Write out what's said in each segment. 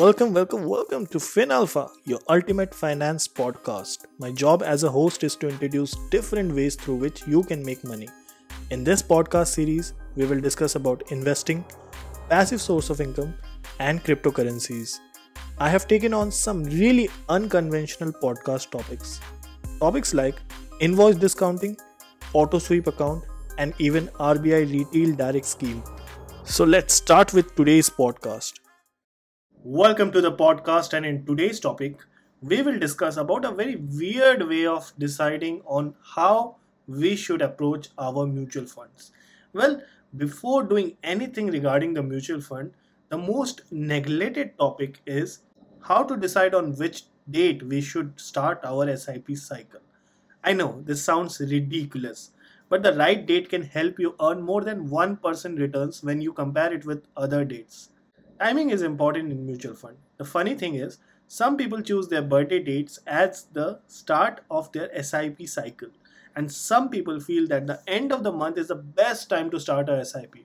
Welcome, welcome, welcome to FinAlpha, your ultimate finance podcast. My job as a host is to introduce different ways through which you can make money. In this podcast series, we will discuss about investing, passive source of income, and cryptocurrencies. I have taken on some really unconventional podcast topics. Topics like invoice discounting, auto sweep account, and even RBI retail direct scheme. So let's start with today's podcast. Welcome to the podcast and in today's topic we will discuss about a very weird way of deciding on how we should approach our mutual funds. Well, before doing anything regarding the mutual fund, the most neglected topic is how to decide on which date we should start our SIP cycle. I know this sounds ridiculous, but the right date can help you earn more than 1% returns when you compare it with other dates. Timing is important in mutual fund. The funny thing is, some people choose their birthday dates as the start of their SIP cycle, and some people feel that the end of the month is the best time to start a SIP.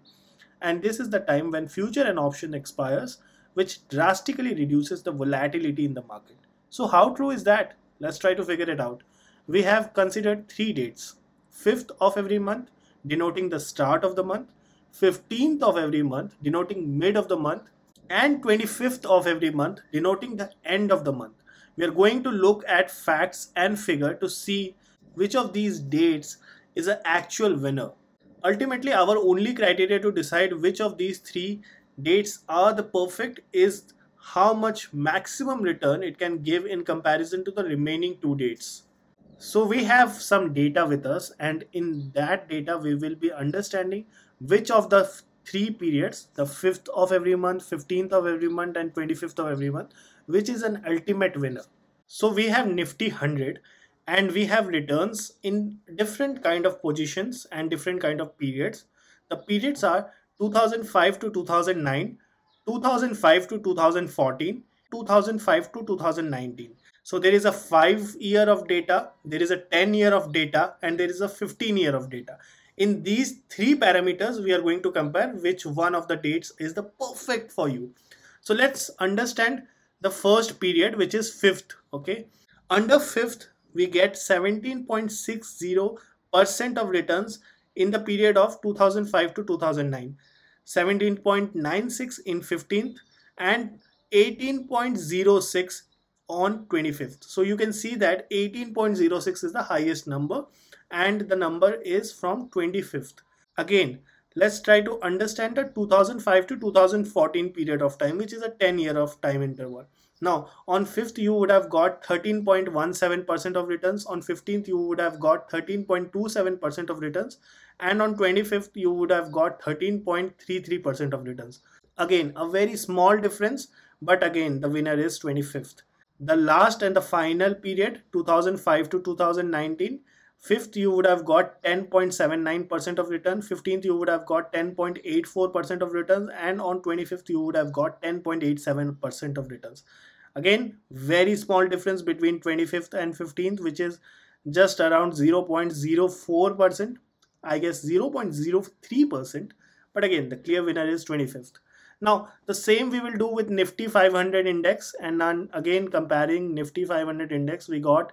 And this is the time when future and option expires, which drastically reduces the volatility in the market. So, how true is that? Let's try to figure it out. We have considered three dates 5th of every month, denoting the start of the month, 15th of every month, denoting mid of the month, and 25th of every month denoting the end of the month. We are going to look at facts and figure to see which of these dates is an actual winner. Ultimately, our only criteria to decide which of these three dates are the perfect is how much maximum return it can give in comparison to the remaining two dates. So we have some data with us and in that data we will be understanding which of the three periods the 5th of every month 15th of every month and 25th of every month which is an ultimate winner. So we have nifty 100 and we have returns in different kind of positions and different kind of periods. The periods are 2005 to 2009 2005 to 2014 2005 to 2019 so there is a 5 year of data there is a 10 year of data and there is a 15 year of data in these three parameters we are going to compare which one of the dates is the perfect for you. So let's understand the first period which is fifth okay? Under fifth we get 17.60 percent of returns in the period of 2005 to 2009 17.96 in 15th and 18.06 on 25th so you can see that 18.06 is the highest number and the number is from 25th. Again, let's try to understand the 2005 to 2014 period of time, which is a 10 year of time interval. Now, on 5th, you would have got 13.17% of returns. On 15th, you would have got 13.27% of returns. And on 25th, you would have got 13.33% of returns. Again, a very small difference, but again, the winner is 25th. The last and the final period, 2005 to 2019, Fifth, you would have got 10.79% of return. 15th, you would have got 10.84% of returns. And on 25th, you would have got 10.87% of returns. Again, very small difference between 25th and 15th, which is just around 0.04%. I guess 0.03%. But again, the clear winner is 25th. Now, the same we will do with Nifty 500 index. And then again, comparing Nifty 500 index, we got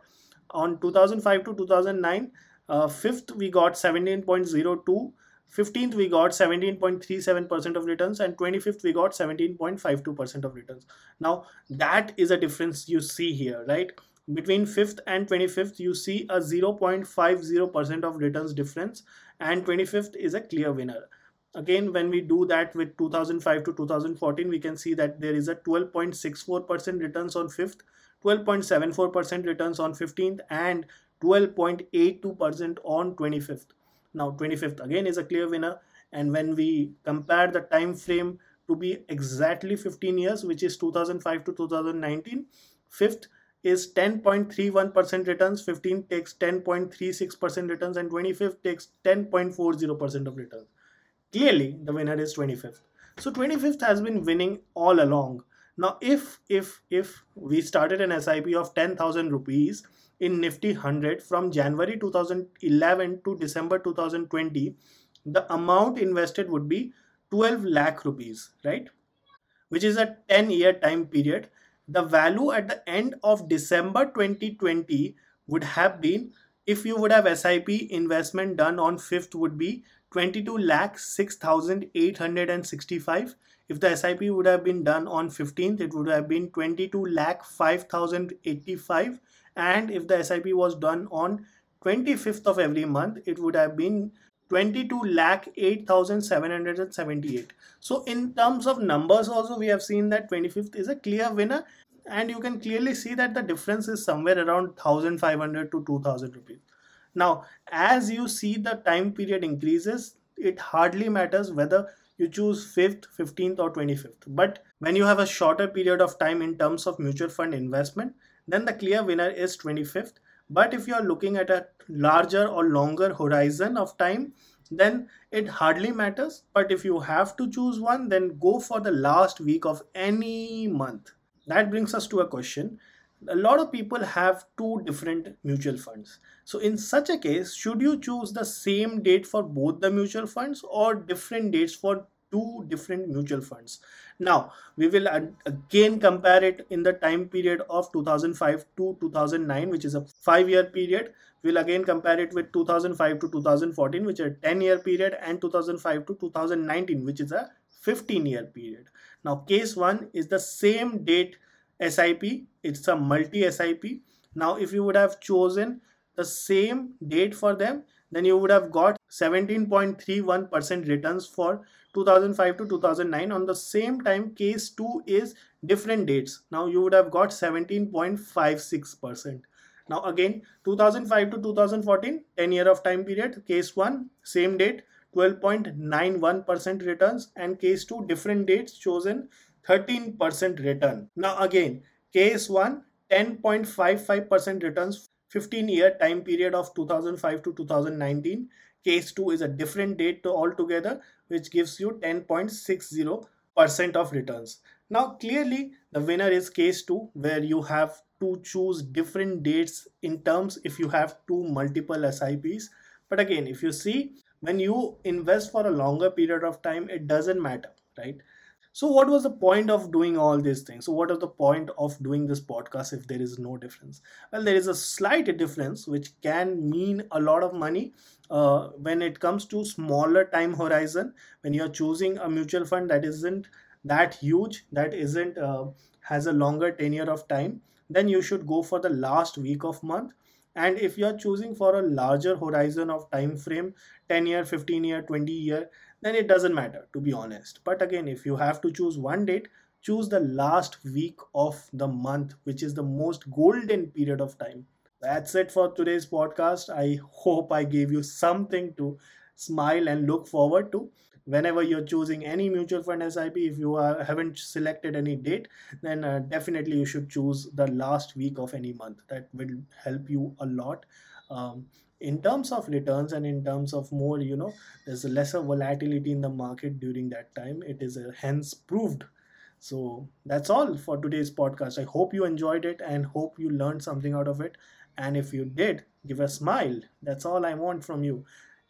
on 2005 to 2009 uh, fifth we got 17.02 15th we got 17.37% of returns and 25th we got 17.52% of returns. Now that is a difference you see here right? Between 5th and 25th you see a 0.50% of returns difference and 25th is a clear winner. Again when we do that with 2005 to 2014 we can see that there is a 12.64% returns on 5th 12.74% returns on 15th and 12.82% on 25th. Now 25th again is a clear winner. And when we compare the time frame to be exactly 15 years which is 2005 to 2019 fifth is 10.31% returns 15 takes 10.36% returns and 25th takes 10.40% of returns. Clearly the winner is 25th so 25th has been winning all along now, if if if we started an SIP of 10,000 rupees in Nifty 100 from January 2011 to December 2020, the amount invested would be 12 lakh rupees, right? which is a 10 year time period, the value at the end of December 2020 would have been if you would have SIP investment done on 5th would be 22 lakh 6865 if the SIP would have been done on 15th it would have been 22 lakh 5085 and if the SIP was done on 25th of every month it would have been 22 lakh 8778 so in terms of numbers also we have seen that 25th is a clear winner. And you can clearly see that the difference is somewhere around 1500 to 2000 rupees now as you see the time period increases. It hardly matters whether you choose 5th 15th or 25th but when you have a shorter period of time in terms of mutual fund investment then the clear winner is 25th but if you are looking at a larger or longer horizon of time then it hardly matters. But if you have to choose one then go for the last week of any month. That brings us to a question a lot of people have two different mutual funds. So in such a case should you choose the same date for both the mutual funds or different dates for two different mutual funds? Now we will again compare it in the time period of 2005 to 2009 which is a 5 year period. We'll again compare it with 2005 to 2014 which is a 10 year period and 2005 to 2019 which is a 15 year period. Now case 1 is the same date SIP it's a multi SIP now if you would have chosen the same date for them then you would have got 17.31% returns for 2005 to 2009 on the same time case 2 is different dates. Now you would have got 17.56% now again 2005 to 2014 10 year of time period case 1 same date 12.91% returns and case 2 different dates chosen 13% return. Now again case 1 10.55% returns 15 year time period of 2005 to 2019 case 2 is a different date altogether which gives you 10.60% of returns. Now clearly the winner is case 2 where you have to choose different dates in terms if you have two multiple SIPs but again if you see when you invest for a longer period of time it doesn't matter right so what was the point of doing all these things? So what is the point of doing this podcast if there is no difference? Well there is a slight difference which can mean a lot of money uh, when it comes to smaller time horizon when you're choosing a mutual fund that isn't that huge that isn't uh, has a longer tenure of time then you should go for the last week of month and if you're choosing for a larger horizon of time frame 10 year 15 year 20 year then it doesn't matter to be honest. But again if you have to choose one date choose the last week of the month which is the most golden period of time. That's it for today's podcast. I hope i gave you something to smile and look forward to whenever you're choosing any mutual fund sip if you are, haven't selected any date then uh, definitely you should choose the last week of any month. That will help you a lot. Um, in terms of returns and in terms of more you know there's lesser volatility in the market during that time. It is uh, hence proved. So that's all for today's podcast. I hope you enjoyed it and hope you learned something out of it. And if you did give a smile. That's all i want from you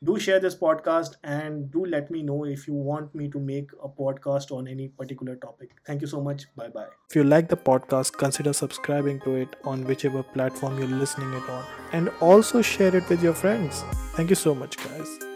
do share this podcast and do let me know if you want me to make a podcast on any particular topic. Thank you so much. Bye bye. If you like the podcast, consider subscribing to it on whichever platform you're listening it on and also share it with your friends. Thank you so much, guys.